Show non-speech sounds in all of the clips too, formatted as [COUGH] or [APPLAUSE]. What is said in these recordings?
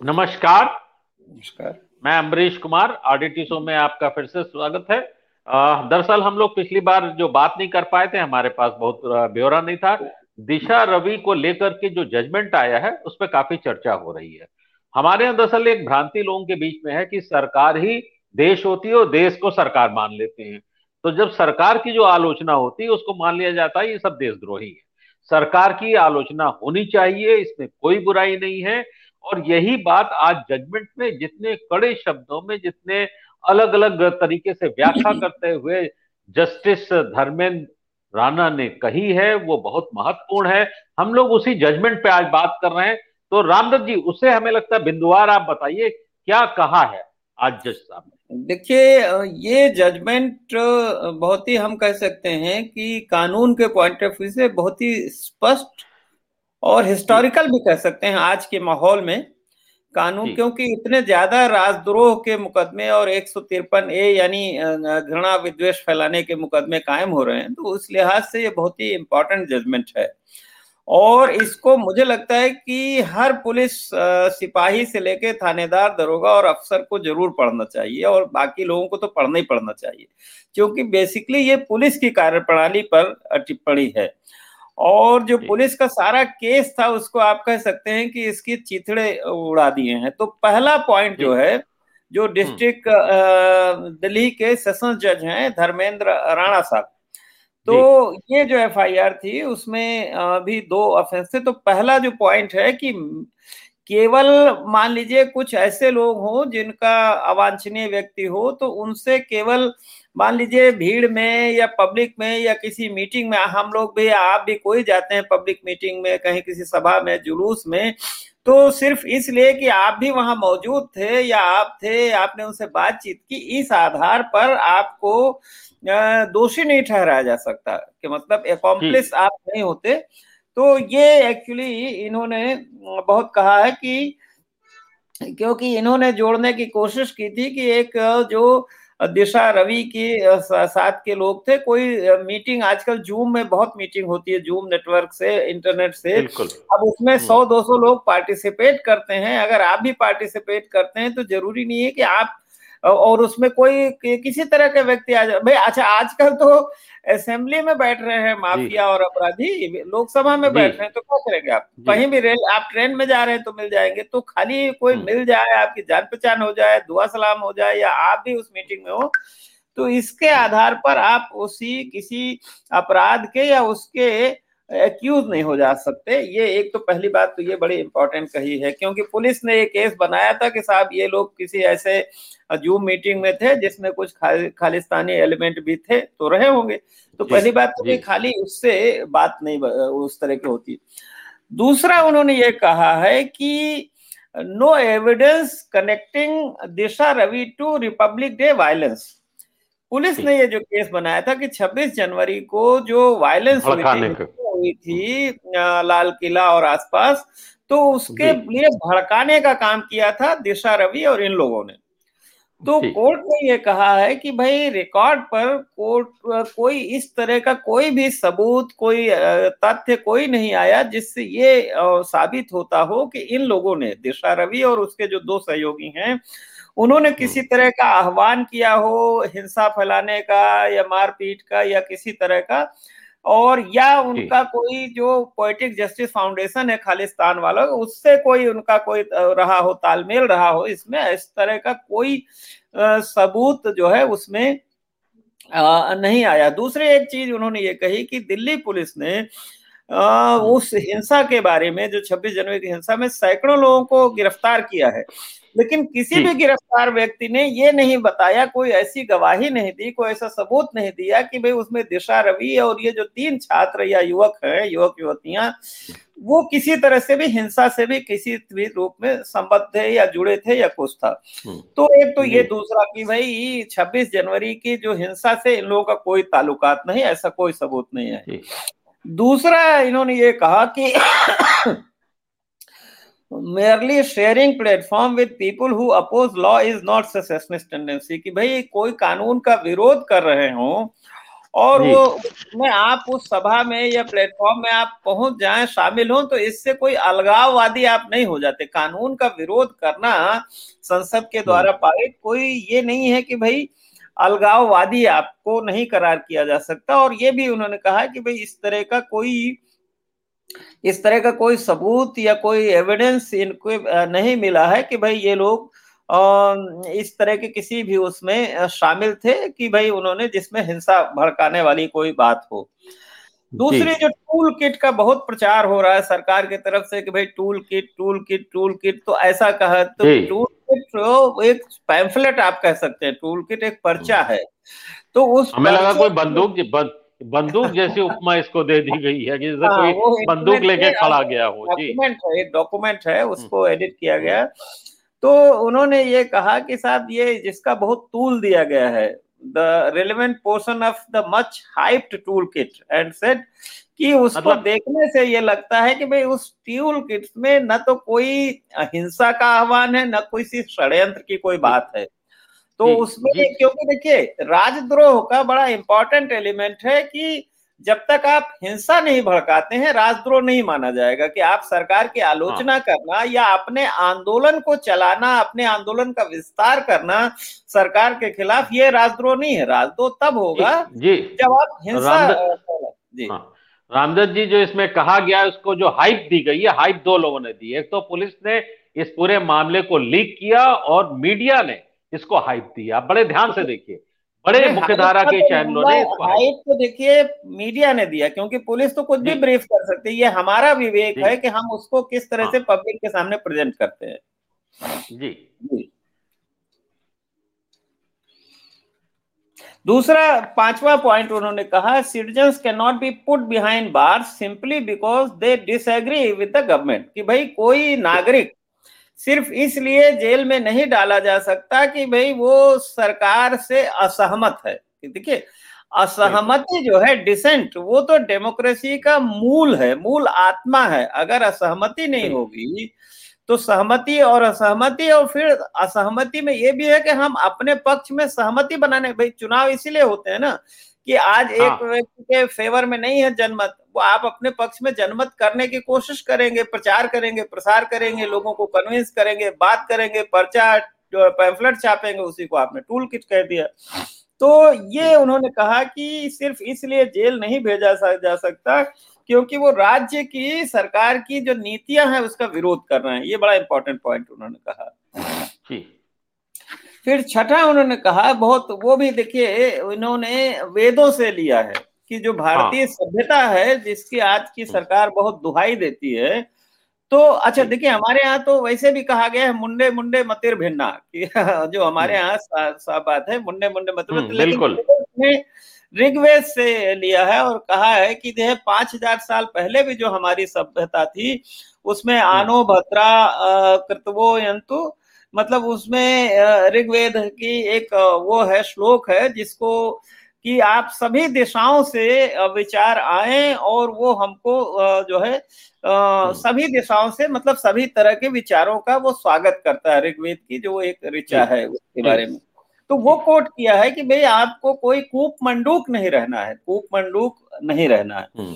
नमस्कार। नमस्कार। मैं अमरीश कुमार आरडीटी शो में आपका फिर से स्वागत है। दरअसल हम लोग पिछली बार जो बात नहीं कर पाए थे हमारे पास बहुत ब्यौरा नहीं था। दिशा रवि को लेकर के जो जजमेंट आया है उस पर काफ़ी चर्चा हो रही है। हमारे यहाँ दरअसल एक भ्रांति लोगों के बीच में है कि सरकार ही देश होती है और देश को सरकार मान लेते हैं। तो जब सरकार की जो आलोचना होती है उसको मान लिया जाता है ये सब देशद्रोही है। सरकार की आलोचना होनी चाहिए इसमें कोई बुराई नहीं है। और यही बात आज जजमेंट में जितने कड़े शब्दों में, जितने अलग अलग तरीके से व्याख्या करते हुए जस्टिस धर्मेंद्र राणा ने कही है, वो बहुत महत्वपूर्ण है। हम लोग उसी जजमेंट पे आज बात कर रहे हैं। तो रामदत्त जी, उसे हमें लगता है बिंदुवार, आप बताइए, क्या कहा है आज जज साहब ने? देखिए ये जजमेंट बहुत ही हम कह सकते हैं कि कानून के पॉइंट ऑफ़ व्यू से बहुत ही स्पष्ट और हिस्टोरिकल भी कह सकते हैं आज के माहौल में कानून क्योंकि इतने ज़्यादा राजद्रोह के मुकदमे और एक सौ तिरपन ए यानी घृणा विद्वेष फैलाने के मुकदमे कायम हो रहे हैं तो उस लिहाज से ये बहुत ही इंपॉर्टेंट जजमेंट है। और इसको मुझे लगता है कि हर पुलिस सिपाही से लेके थानेदार दरोगा और अफसर को ज़रूर पढ़ना चाहिए और बाकी लोगों को तो पढ़ना ही पढ़ना चाहिए क्योंकि बेसिकली ये पुलिस की कार्यप्रणाली पर टिप्पणी है। और जो पुलिस का सारा केस था उसको आप कह सकते हैं कि इसकी चिथड़े उड़ा दिए हैं। तो पहला पॉइंट जो है जो हम्म। डिस्ट्रिक्ट दिल्ली के सेशन जज हैं धर्मेंद्र राणा साहब। तो ये जो एफआईआर थी उसमें भी दो ऑफेंस थे। तो पहला जो पॉइंट है कि केवल मान लीजिए कुछ ऐसे लोग हों जिनका अवांछनीय व्यक्ति हो तो उनसे केवल मान लीजिए भीड़ में या पब्लिक में या किसी मीटिंग में हम लोग भी आप भी कोई जाते हैं पब्लिक मीटिंग में कहीं किसी सभा में जुलूस में तो सिर्फ़ इसलिए कि आप भी वहाँ मौजूद थे या आप थे आपने उनसे बातचीत की इस आधार पर आपको दोषी नहीं ठहराया जा सकता कि मतलब एकम्प्लिस आप नहीं होते। तो ये एक्चुअली इन्होंने बहुत कहा है कि क्योंकि इन्होंने जोड़ने की कोशिश की थी कि एक जो दिशा रवि के साथ के लोग थे। कोई मीटिंग आजकल जूम में बहुत मीटिंग होती है जूम नेटवर्क से इंटरनेट से। अब उसमें हम्म। सौ दो सौ लोग पार्टिसिपेट करते हैं। अगर आप भी पार्टिसिपेट करते हैं तो ज़रूरी नहीं है कि आप और उसमें कोई किसी तरह के व्यक्ति आ जाए भाई अच्छा आजकल तो असेंबली में बैठ रहे हैं माफिया और अपराधी लोकसभा में बैठ रहे हैं तो क्या करेंगे आप? कहीं भी रेल आप ट्रेन में जा रहे हैं तो मिल जाएँगे तो खाली कोई हम्म। मिल जाए आपकी जान पहचान हो जाए दुआ सलाम हो जाए या आप भी उस मीटिंग में हो तो इसके आधार पर आप उसी किसी अपराध के या उसके एक्यूज नहीं हो जा सकते। ये एक तो पहली बात तो ये बड़ी इंपॉर्टेंट कही है क्योंकि पुलिस ने ये केस बनाया था कि साहब ये लोग किसी ऐसे जूम मीटिंग में थे जिसमें कुछ खालिस्तानी एलिमेंट भी थे तो रहे होंगे। तो पहली बात तो खाली उससे बात नहीं उस तरह की होती। दूसरा उन्होंने ये कहा है कि no evidence connecting Disha Ravi to Republic Day violence police ने ये जो केस बनाया था कि 26 जनवरी को जो वायलेंस हुई थी हुई थी लाल किला और आसपास तो उसके लिए भड़काने का काम किया था दिशा रवि और इन लोगों ने। तो कोर्ट ने ये कहा है कि भाई रिकॉर्ड पर कोर्ट कोई इस तरह का कोई भी सबूत कोई तथ्य कोई नहीं आया जिससे ये साबित होता हो कि इन लोगों ने दिशा रवि और उसके जो दो सहयोगी हैं उन्होंने हम्म। किसी तरह का आह्वान किया हो हिंसा फैलाने का या मारपीट का या किसी तरह का और या उनका कोई जो पोइटिक जस्टिस फाउंडेशन है खालिस्तान वाला उससे कोई उनका कोई रहा हो तालमेल रहा हो इसमें इस तरह का कोई सबूत जो है उसमें नहीं आया। दूसरी एक चीज़ उन्होंने ये कही कि दिल्ली पुलिस ने उस हिंसा के बारे में जो 26 जनवरी की हिंसा में सैकड़ों लोगों को गिरफ़्तार किया है लेकिन किसी भी गिरफ़्तार व्यक्ति ने ये नहीं बताया कोई ऐसी गवाही नहीं दी कोई ऐसा सबूत नहीं दिया कि भाई उसमें दिशा रवि और ये जो तीन छात्र या युवक है युवक युवतियाँ वो किसी तरह से भी हिंसा से भी किसी भी रूप में संबद्ध थे या जुड़े थे या कुछ था। हम्म। तो एक तो ये दूसरा कि भाई 26 जनवरी की जो हिंसा से इन लोगों का कोई ताल्लुकात नहीं ऐसा कोई सबूत नहीं है। दूसरा इन्होंने ये कहा कि merely sharing platform with people who oppose law is not secessionist tendency कि भाई कोई कानून का विरोध कर रहे हो और वो में आप उस सभा में या प्लेटफॉर्म में आप पहुँच जाएँ शामिल हो तो इससे कोई अलगाववादी आप नहीं हो जाते। कानून का विरोध करना संसद के द्वारा हम्म। पारित कोई ये नहीं है कि भाई अलगाववादी आपको नहीं करार किया जा सकता। और ये भी उन्होंने कहा कि भाई इस तरह का कोई इस तरह का कोई सबूत या कोई एविडेंस इनको नहीं मिला है कि भाई ये लोग इस तरह के किसी भी उसमें शामिल थे कि भाई उन्होंने जिसमें हिंसा भड़काने वाली कोई बात हो। दूसरी जो टूल किट का बहुत प्रचार हो रहा है सरकार की तरफ़ से कि भाई tool kit tool kit tool kit तो ऐसा कहा तो टूल किट तो एक पैम्फलेट आप कह सकते हैं टूल किट एक पर्चा हम्म। है। तो उस हमें लगा कोई बंदूक बंदूक जैसी [LAUGHS] उपमा इसको दे दी गई है जैसे हाँ, कोई बंदूक लेके खड़ा गया हो डॉक्यूमेंट है एक डॉक्यूमेंट है उसको एडिट हम्म। किया गया। तो उन्होंने ये कहा कि साहब ये जिसका बहुत टूल दिया गया है the relevant portion of the much hyped tool kit and set कि उसको मतलब... देखने से ये लगता है कि भाई उस टूल किट में न तो कोई हिंसा का आह्वान है न कोई सी षड्यंत्र की कोई बात है। तो उसमें क्योंकि देखिए राजद्रोह का बड़ा इंपॉर्टेंट एलिमेंट है कि जब तक आप हिंसा नहीं भड़काते हैं राजद्रोह नहीं माना जाएगा कि आप सरकार की आलोचना हाँ। करना या अपने आंदोलन को चलाना अपने आंदोलन का विस्तार करना सरकार के खिलाफ ये राजद्रोह नहीं है। राजद्रोह तब होगा जी, जब आप हिंसा जी। हाँ। रामदत्त जी जो इसमें कहा गया उसको जो हाइप दी गई है हाइप दो लोगों ने दी एक तो पुलिस ने इस पूरे मामले को लीक किया और मीडिया ने इसको हाइप दी आप बड़े ध्यान से देखिए। बड़े मुख्य धारा के चैनलों ने हाइप तो देखिए मीडिया ने दिया क्योंकि पुलिस तो कुछ भी ब्रीफ कर सकती है। ये हमारा विवेक है कि हम उसको किस तरह से पब्लिक हाँ। के सामने प्रेजेंट करते हैं। जी। जी। दूसरा पांचवा पॉइंट उन्होंने कहा citizen can not be put behind bar simply because they disagree with the government कि भाई कोई नागरिक सिर्फ़ इसलिए जेल में नहीं डाला जा सकता कि भाई वो सरकार से असहमत है। देखिए असहमति जो है डिसेंट वो तो डेमोक्रेसी का मूल है मूल आत्मा है। अगर असहमति नहीं होगी तो सहमति और असहमति और फिर असहमति में ये भी है कि हम अपने पक्ष में सहमति बनाने भाई चुनाव इसीलिए होते हैं ना कि आज एक हाँ। व्यक्ति के फेवर में नहीं है जनमत वो आप अपने पक्ष में जनमत करने की कोशिश करेंगे प्रचार करेंगे प्रसार करेंगे लोगों को कन्विंस करेंगे बात करेंगे पर्चा पैम्फलेट छापेंगे उसी को आपने टूल किट कह दिया। तो ये उन्होंने कहा कि सिर्फ़ इसलिए जेल नहीं भेजा जा सकता क्योंकि वो राज्य की सरकार की जो नीतियाँ हैं उसका विरोध कर रहे हैं। ये बड़ा इंपॉर्टेंट पॉइंट उन्होंने कहा। फिर छठा उन्होंने कहा बहुत वो भी देखिए इन्होंने वेदों से लिया है कि जो भारतीय हाँ। सभ्यता है जिसकी आज की सरकार बहुत दुहाई देती है तो अच्छा देखिए हमारे यहाँ तो वैसे भी कहा गया है मुंडे मुंडे मतिर भिन्ना कि [LAUGHS] जो हमारे हम्म। यहाँ साफ़ बात है मुंडे मुंडे मतिर हम्म, बिल्कुल ऋग्वेद से लिया है और कहा है कि जो पाँच हज़ार साल पहले भी जो हमारी सभ्यता थी उसमें हम्म। आनो भद्रा कृतवो यंतु मतलब उसमें ऋग्वेद की एक वो है श्लोक है जिसको कि आप सभी दिशाओं से विचार आए और वो हमको जो है हम्म। सभी दिशाओं से मतलब सभी तरह के विचारों का वो स्वागत करता है ऋग्वेद की जो एक ऋचा है उसके बारे में तो वो कोट किया है कि भाई आपको कोई कूप मंडूक नहीं रहना है कूप मंडूक नहीं रहना है हम्म।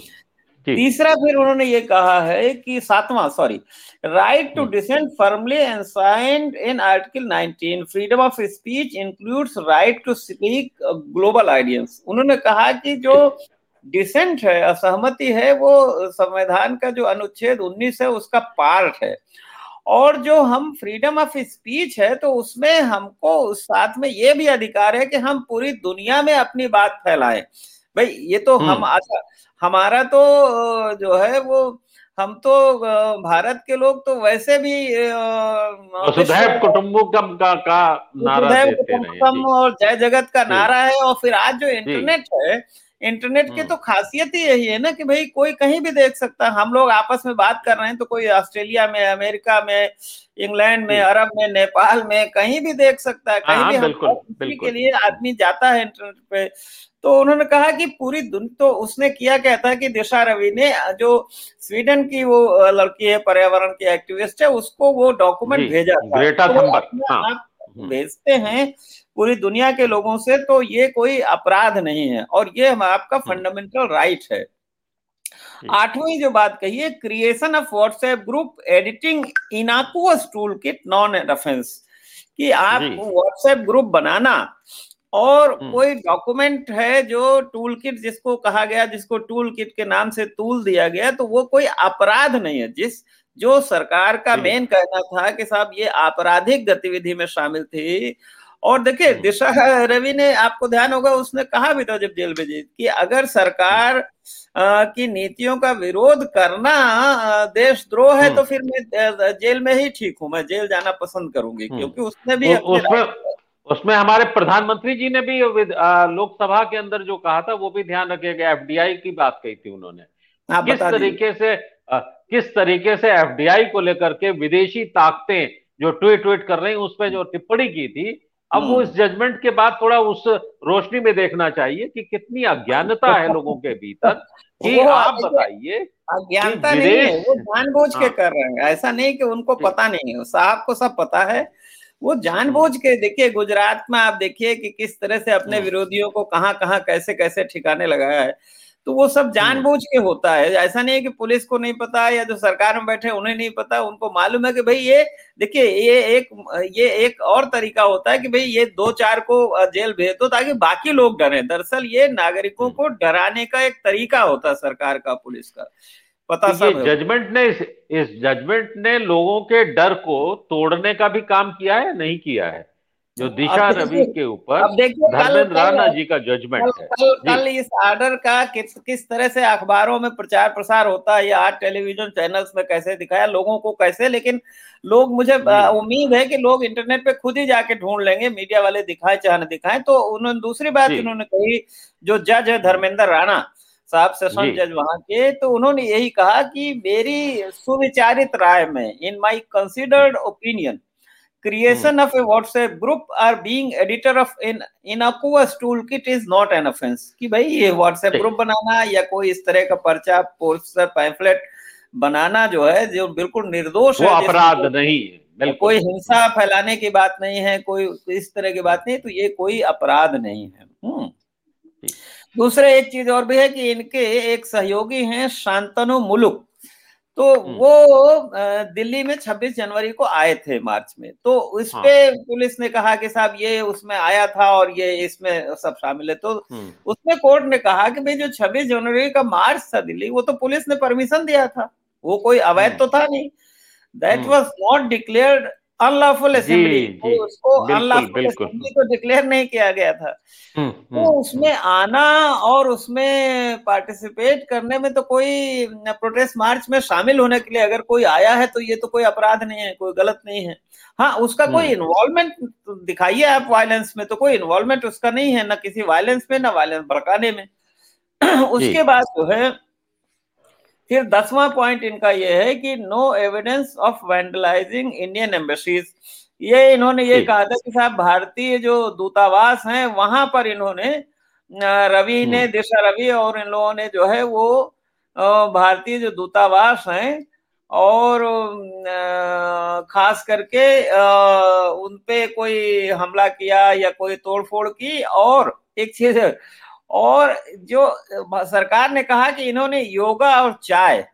तीसरा फिर उन्होंने ये कहा है कि सातवां sorry right to dissent firmly and in article 19 freedom of speech includes right to speak global audience उन्होंने कहा कि जो डिसेंट है असहमति है वो संविधान का जो अनुच्छेद 19 है उसका पार्ट है। और जो हम फ्रीडम ऑफ़ स्पीच है तो उसमें हमको साथ में ये भी अधिकार है कि हम पूरी दुनिया में अपनी बात फैलाएँ। भाई ये तो हम हम्म। आशा हमारा तो जो है वो हम तो भारत के लोग तो वैसे भी वसुधैव कुटुंबकम का का नारा कुटुंबकम और जय जगत का नारा है और फिर आज जो इंटरनेट है इंटरनेट की हम्म। तो खासियत ही यही है ना कि भाई कोई कहीं भी देख सकता है हम लोग आपस में बात कर रहे हैं तो कोई ऑस्ट्रेलिया में अमेरिका में इंग्लैंड में अरब में नेपाल में कहीं भी देख सकता है कहीं हाँ, भी बिल्कुल, बिल्कुल। के लिए आदमी जाता है इंटरनेट पे तो उन्होंने कहा कि पूरी दुनिया तो उसने किया कहता था कि दिशा रवि ने जो स्वीडन की वो लड़की है पर्यावरण की एक्टिविस्ट है उसको वो डॉक्यूमेंट भेजा था ग्रेटा तो हाँ। हम्म। भेजते हैं पूरी दुनिया के लोगों से तो ये कोई अपराध नहीं है और ये आपका फंडामेंटल हम्म। राइट है आठवीं जो बात कही है creation of WhatsApp group editing innocuous tool kit non offence कि आप व्हाट्सएप ग्रुप बनाना और हम्म। कोई डॉक्यूमेंट है जो टूल किट जिसको कहा गया जिसको टूल किट के नाम से टूल दिया गया तो वो कोई अपराध नहीं है जिस जो सरकार का मेन कहना था कि साहब ये आपराधिक गतिविधि में शामिल थी और देखिए हम्म। दिशा रवि ने आपको ध्यान होगा उसने कहा भी था जब जेल भेजी कि अगर सरकार की नीतियों का विरोध करना देशद्रोह है तो हम्म। फिर मैं जेल में ही ठीक हूँ मैं जेल जाना पसंद करूँगी हम्म। क्योंकि उसने भी उसमें उसमें हमारे प्रधानमंत्री जी ने भी लोकसभा के अंदर जो कहा था वो भी ध्यान रखेगा एफडीआई की बात कही थी उन्होंने किस तरीके से किस तरीके से एफडीआई को लेकर के विदेशी ताकतें जो ट्वीट ट्वीट कर रही उस पर जो टिप्पणी की थी अब वो इस जजमेंट। के बाद थोड़ा उस रोशनी में देखना चाहिए कि कितनी अज्ञानता है लोगों के भीतर कि आप बताइए अज्ञानता नहीं है वो जानबूझ के हाँ। कर रहे हैं ऐसा नहीं कि उनको पता नहीं है साहब को सब पता है वो जानबूझ। के देखिए गुजरात में आप देखिए कि किस तरह से अपने हम्म। विरोधियों को कहाँ कहाँ कैसे कैसे ठिकाने लगाया है। तो वो सब जानबूझ के होता है। ऐसा नहीं है कि पुलिस को नहीं पता या जो सरकार में बैठे उन्हें नहीं पता। उनको मालूम है कि भाई ये देखिए ये एक ये एक और तरीका होता है कि भाई ये दो चार को जेल भेज दो ताकि बाकी लोग डरे। दरअसल ये नागरिकों को डराने का एक तरीका होता है सरकार का पुलिस का। पता तो सब जजमेंट ने इस, इस जजमेंट ने लोगों के डर को तोड़ने का भी काम किया है नहीं किया है? जो दिशा रवि के ऊपर धर्मेंद्र राणा जी का जजमेंट है। कल, कल इस आर्डर का किस किस तरह से अखबारों में प्रचार प्रसार होता है या आज टेलीविज़न चैनल्स में कैसे दिखाया लोगों को कैसे लेकिन लोग मुझे उम्मीद है कि लोग इंटरनेट पे खुद ही जाके ढूंढ लेंगे मीडिया वाले दिखाए चाहे दिखाए तो उन्होंने दूसरी बात उन्होंने कही जो जज है धर्मेंद्र राणा साहब सेशन जज वहाँ के तो उन्होंने यही कहा कि मेरी सुविचारित राय में in my considered opinion creation of a whatsapp group or being editor of an innocuous toolkit is not an offense. कि भाई ये व्हाट्सएप ग्रुप बनाना या कोई इस तरह का पर्चा पोस्टर पैम्फलेट बनाना जो है जो बिल्कुल निर्दोष वो है अपराध नहीं है कोई हिंसा फैलाने की बात नहीं है कोई इस तरह की बात नहीं तो ये कोई अपराध नहीं है। हम्म। दूसरे एक चीज़ और भी है कि इनके एक सहयोगी हैं शांतनु मुलुक तो हम्म। वो दिल्ली में 26 जनवरी को आए थे मार्च में तो उस हाँ। पुलिस ने कहा कि साहब ये उसमें आया था और ये इसमें सब शामिल है तो हम्म। उसमें कोर्ट ने कहा कि भाई जो 26 जनवरी का मार्च था दिल्ली वो तो पुलिस ने परमिशन दिया था वो कोई अवैध हम्म। तो था नहीं that was not declared unlawful assembly. उसको अनलॉफुल असेंबली को डिक्लेयर नहीं किया गया था। तो उसमें हम्म। आना और उसमें पार्टिसिपेट करने में तो कोई प्रोटेस्ट मार्च में शामिल होने के लिए अगर कोई आया है तो ये तो कोई अपराध नहीं है कोई गलत नहीं है। हाँ उसका कोई इन्वॉल्वमेंट दिखाइए आप वायलेंस में तो कोई इन्वॉल्वमेंट उसका नहीं है ना किसी वायलेंस में ना वायलेंस भड़काने में। [CLEARS THROAT] उसके बाद जो है फिर दसवां पॉइंट इनका यह है कि no evidence of vandalising Indian embassies ये इन्होंने ये कहा था कि साहब भारतीय जो दूतावास हैं वहाँ पर इन्होंने रवि ने हम्म। दिशा रवि और इन लोगों ने जो है वो भारतीय जो दूतावास हैं और खास करके उन पे कोई हमला किया या कोई तोड़फोड़ की और एक चीज़ और जो सरकार ने कहा कि इन्होंने योगा और चाय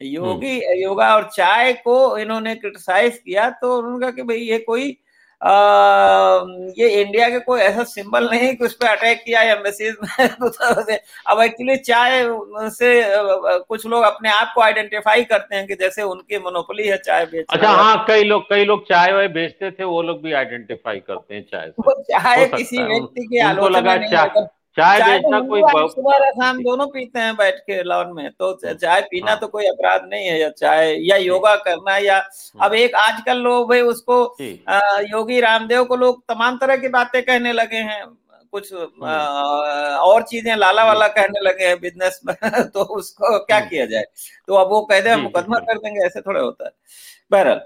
योगी हम्म। योगा और चाय को इन्होंने क्रिटिसाइज किया तो उन्होंने कहा कि भाई ये कोई आ, ये इंडिया के कोई ऐसा सिंबल नहीं कि उस पर अटैक किया या मैसेज में [LAUGHS] तो अब एक्चुअली चाय से कुछ लोग अपने आप को आइडेंटिफाई करते हैं कि जैसे उनकी मोनोपोली है चाय बेच अच्छा हाँ कई लोग कई लोग चाय वाय बेचते थे वो लोग भी आइडेंटिफाई करते हैं चाय से। चाय किसी व्यक्ति के आलोचना चाय बेचना कोई सुबह शाम दोनों पीते हैं बैठ के लॉन में तो चाय पीना हाँ। तो कोई अपराध नहीं है या चाय या योगा करना या हाँ। अब एक आजकल लोग भाई उसको योगी रामदेव को लोग तमाम तरह की बातें कहने लगे हैं कुछ आ, और चीज़ें लाला वाला कहने लगे हैं बिज़नेस में [LAUGHS] तो उसको क्या किया जाए? तो अब वो कह दे मुकदमा कर देंगे ऐसे थोड़ा होता है। बहरहाल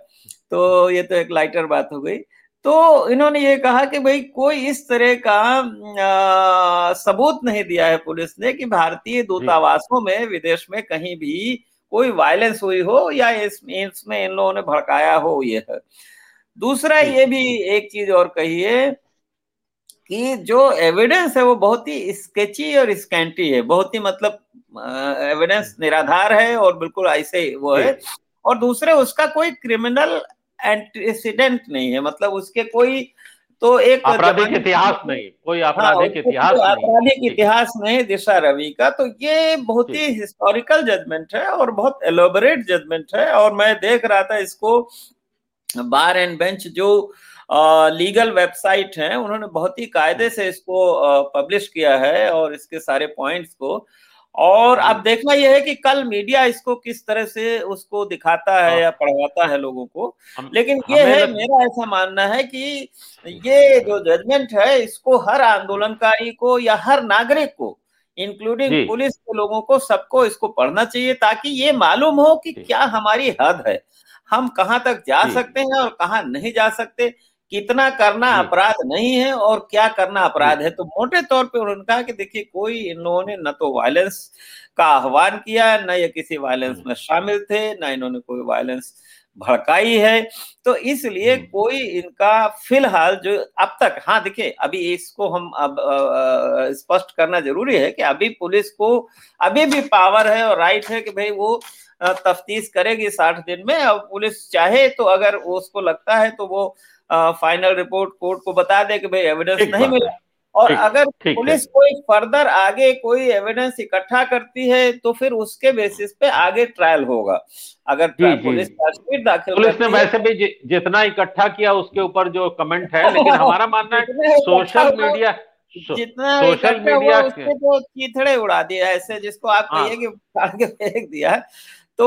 तो ये तो एक लाइटर बात हो गई। तो इन्होंने ये कहा कि भाई कोई इस तरह का आ, सबूत नहीं दिया है पुलिस ने कि भारतीय दूतावासों में विदेश में कहीं भी कोई वायलेंस हुई हो या इसमें इसमें इन लोगों ने भड़काया हो ये है। दूसरा ये भी एक चीज़ और कही है कि जो एविडेंस है वो बहुत ही स्केची और स्कैंटी है। बहुत ही मतलब एविडेंस निराधार है और बिल्कुल ऐसे वो है। और दूसरे उसका कोई क्रिमिनल एंटीसीडेंट नहीं है। मतलब उसके कोई तो एक आपराधिक इतिहास नहीं कोई आपराधिक हाँ, इतिहास आपराधिक इतिहास नहीं दिशा रवि का। तो ये बहुत ही हिस्टोरिकल जजमेंट है और बहुत एलोबरेट जजमेंट है और मैं देख रहा था इसको बार एंड बेंच जो लीगल वेबसाइट है उन्होंने बहुत ही कायदे से इसको पब्लिश किया है और इसके सारे पॉइंट्स को और अब देखना यह है कि कल मीडिया इसको किस तरह से उसको दिखाता है हाँ। या पढ़वाता है लोगों को। लेकिन ये है मेरा ऐसा मानना है कि ये जो। जजमेंट है इसको हर आंदोलनकारी को या हर नागरिक को इंक्लूडिंग पुलिस के लोगों को सबको इसको पढ़ना चाहिए ताकि ये मालूम हो कि क्या हमारी हद है। हम कहाँ तक जा। सकते हैं और कहाँ नहीं जा सकते। कितना करना अपराध नहीं है और क्या करना अपराध है? तो मोटे तौर पे उन्होंने कहा कि देखिए कोई इन लोगों ने न तो वायलेंस का आह्वान किया न ये किसी वायलेंस में शामिल थे न इन्होंने कोई वायलेंस भड़काई है तो इसलिए कोई इनका फ़िलहाल जो अब तक हाँ देखिए अभी इसको हम अब स्पष्ट करना ज़रूरी है कि अभी पुलिस को अभी भी पावर है और राइट है कि भाई वो तफ्तीश करेगी साठ दिन में और पुलिस चाहे तो अगर उसको लगता है तो वो फाइनल रिपोर्ट कोर्ट को बता दे कि भाई एविडेंस नहीं मिला। और अगर पुलिस कोई फर्दर आगे कोई एविडेंस इकट्ठा करती है तो फिर उसके बेसिस पे आगे ट्रायल होगा। अगर जी, पुलिस चार्जशीट दाखिल पुलिस ने वैसे भी जितना इकट्ठा किया उसके ऊपर जो कमेंट है लेकिन [LAUGHS] हमारा मानना है सोशल मीडिया जितना सोशल मीडिया उसके तो चीथड़े उड़ा दिया ऐसे जिसको आप हाँ। कहिए कि फेंक दिया। तो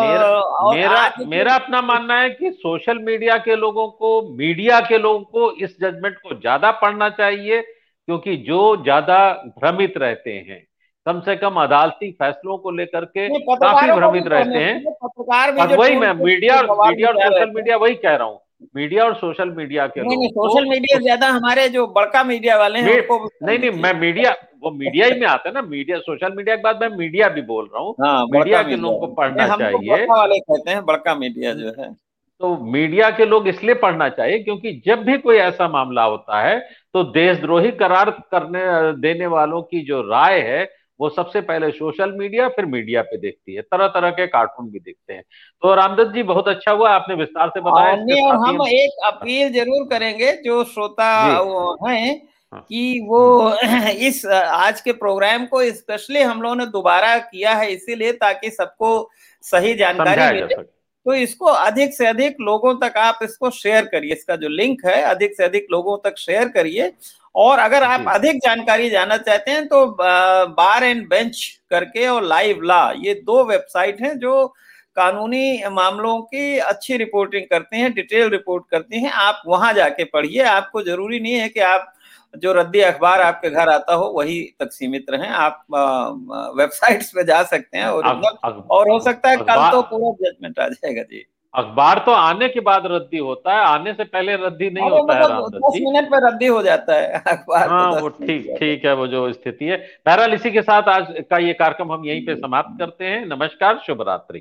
मेरा मेरा, मेरा अपना मानना है कि सोशल मीडिया के लोगों को मीडिया के लोगों को इस जजमेंट को ज़्यादा पढ़ना चाहिए क्योंकि जो ज़्यादा भ्रमित रहते हैं कम से कम अदालती फैसलों को लेकर के काफ़ी भ्रमित रहते हैं। वही मैं मीडिया मीडिया और सोशल मीडिया वही कह रहा हूँ। मीडिया और सोशल मीडिया के नहीं, नहीं सोशल मीडिया ज़्यादा हमारे जो बड़का मीडिया वाले हैं नहीं नहीं मैं मीडिया वो मीडिया ही में आता है ना मीडिया सोशल मीडिया के बाद मैं मीडिया भी बोल रहा हूँ। हाँ, मीडिया के लोगों को पढ़ना चाहिए। वाले कहते हैं बड़का मीडिया जो है। तो मीडिया के लोग इसलिए पढ़ना चाहिए क्योंकि जब भी कोई ऐसा मामला होता है तो देशद्रोही करार करने देने वालों की जो राय है वो सबसे पहले सोशल मीडिया फिर मीडिया पे देखती है। तरह तरह के कार्टून भी देखते हैं। तो रामदत्त जी बहुत अच्छा हुआ आपने विस्तार से बताया और हम एक अपील ज़रूर करेंगे जो श्रोता हैं हाँ। कि वो [CLEARS THROAT] इस आज के प्रोग्राम को स्पेशली हम लोगों ने दोबारा किया है इसीलिए ताकि सबको सही जानकारी मिले। तो इसको अधिक से अधिक लोगों तक आप इसको शेयर करिए। इसका जो लिंक है अधिक से अधिक लोगों तक शेयर करिए। और अगर आप अधिक जानकारी जानना चाहते हैं तो बार एंड बेंच करके और लाइव ला ये दो वेबसाइट हैं जो कानूनी मामलों की अच्छी रिपोर्टिंग करते हैं डिटेल रिपोर्ट करती हैं। आप वहाँ जाके पढ़िए। आपको ज़रूरी नहीं है कि आप जो रद्दी अखबार आपके घर आता हो वही तक सीमित रहे। आप वेबसाइट्स पे जा सकते हैं और और हो सकता है कल तो पूरा जजमेंट आ जाएगा जी। अखबार तो आने के बाद रद्दी होता है आने से पहले रद्दी नहीं होता है मतलब दस मिनट में रद्दी हो जाता है [LAUGHS] अखबार हाँ वो ठीक ठीक है वो जो स्थिति है। बहरहाल इसी के साथ आज का ये कार्यक्रम हम यहीं पे समाप्त करते हैं। नमस्कार शुभ रात्रि।